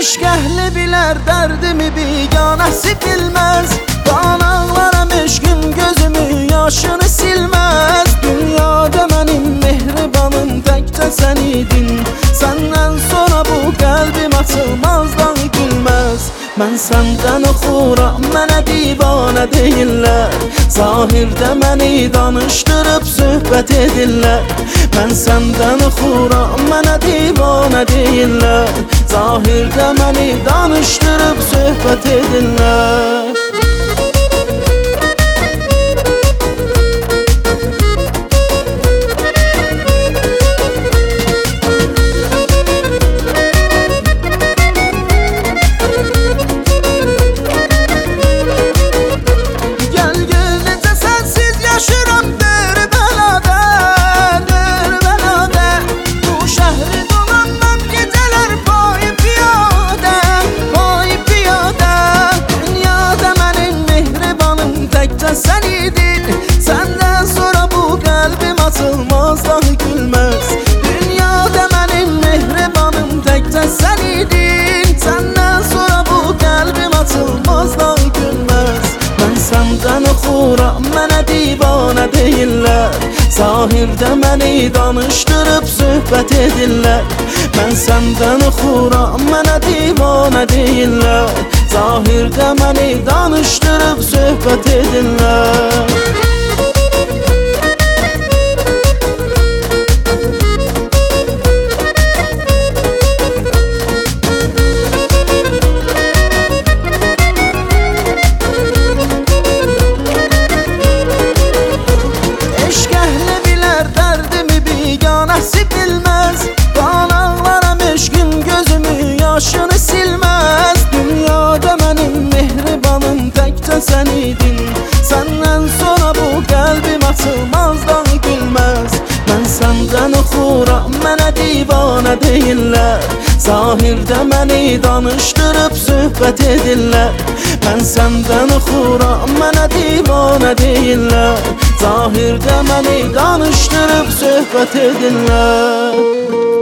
Eşq əhli bilər dərdimi biganəsi bilməz Qan ağlaram eşqim gözümü yaşını silməz Dünyada mənim mehribanım təkcə sən idin Səndən sonra bu qəlbim açılmazdan gülməz Mən səndən oxuram, mənə divanə deyirlər Zahirdə məni danışdırıb söhbət edirlər Mən səndən oxuram, mənə divanə deyirlər Zahirdə məni danışdırıb söhbət edirlər oxuram, mənə divanə deyirlər. Zahirdə məni danışdırıb söhbət edirlər. Mən səndən oxuram, mənə divanə deyirlər. Zahirdə məni danışdırıb söhbət edirlər divanə deyirlər Zahirdə məni danışdırıb söhbət edirlər Mən səndən oxuram, mənə divanə deyirlər Zahirdə məni danışdırıb söhbət edirlər